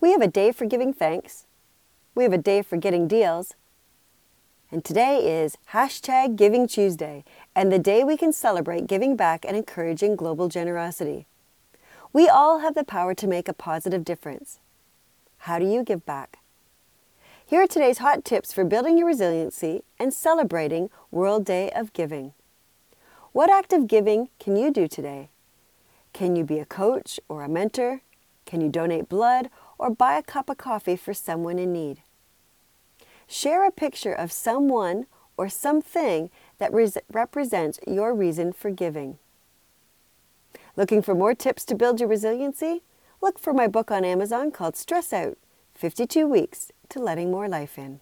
We have a day for giving thanks. We have a day for getting deals. And today is hashtag Giving Tuesday and the day we can celebrate giving back and encouraging global generosity. We all have the power to make a positive difference. How do you give back? Here are today's hot tips for building your resiliency and celebrating World Day of Giving. What act of giving can you do today? Can you be a coach or a mentor? Can you donate blood or buy a cup of coffee for someone in need? Share a picture of someone or something that res- represents your reason for giving. Looking for more tips to build your resiliency? Look for my book on Amazon called Stress Out 52 Weeks to letting more life in.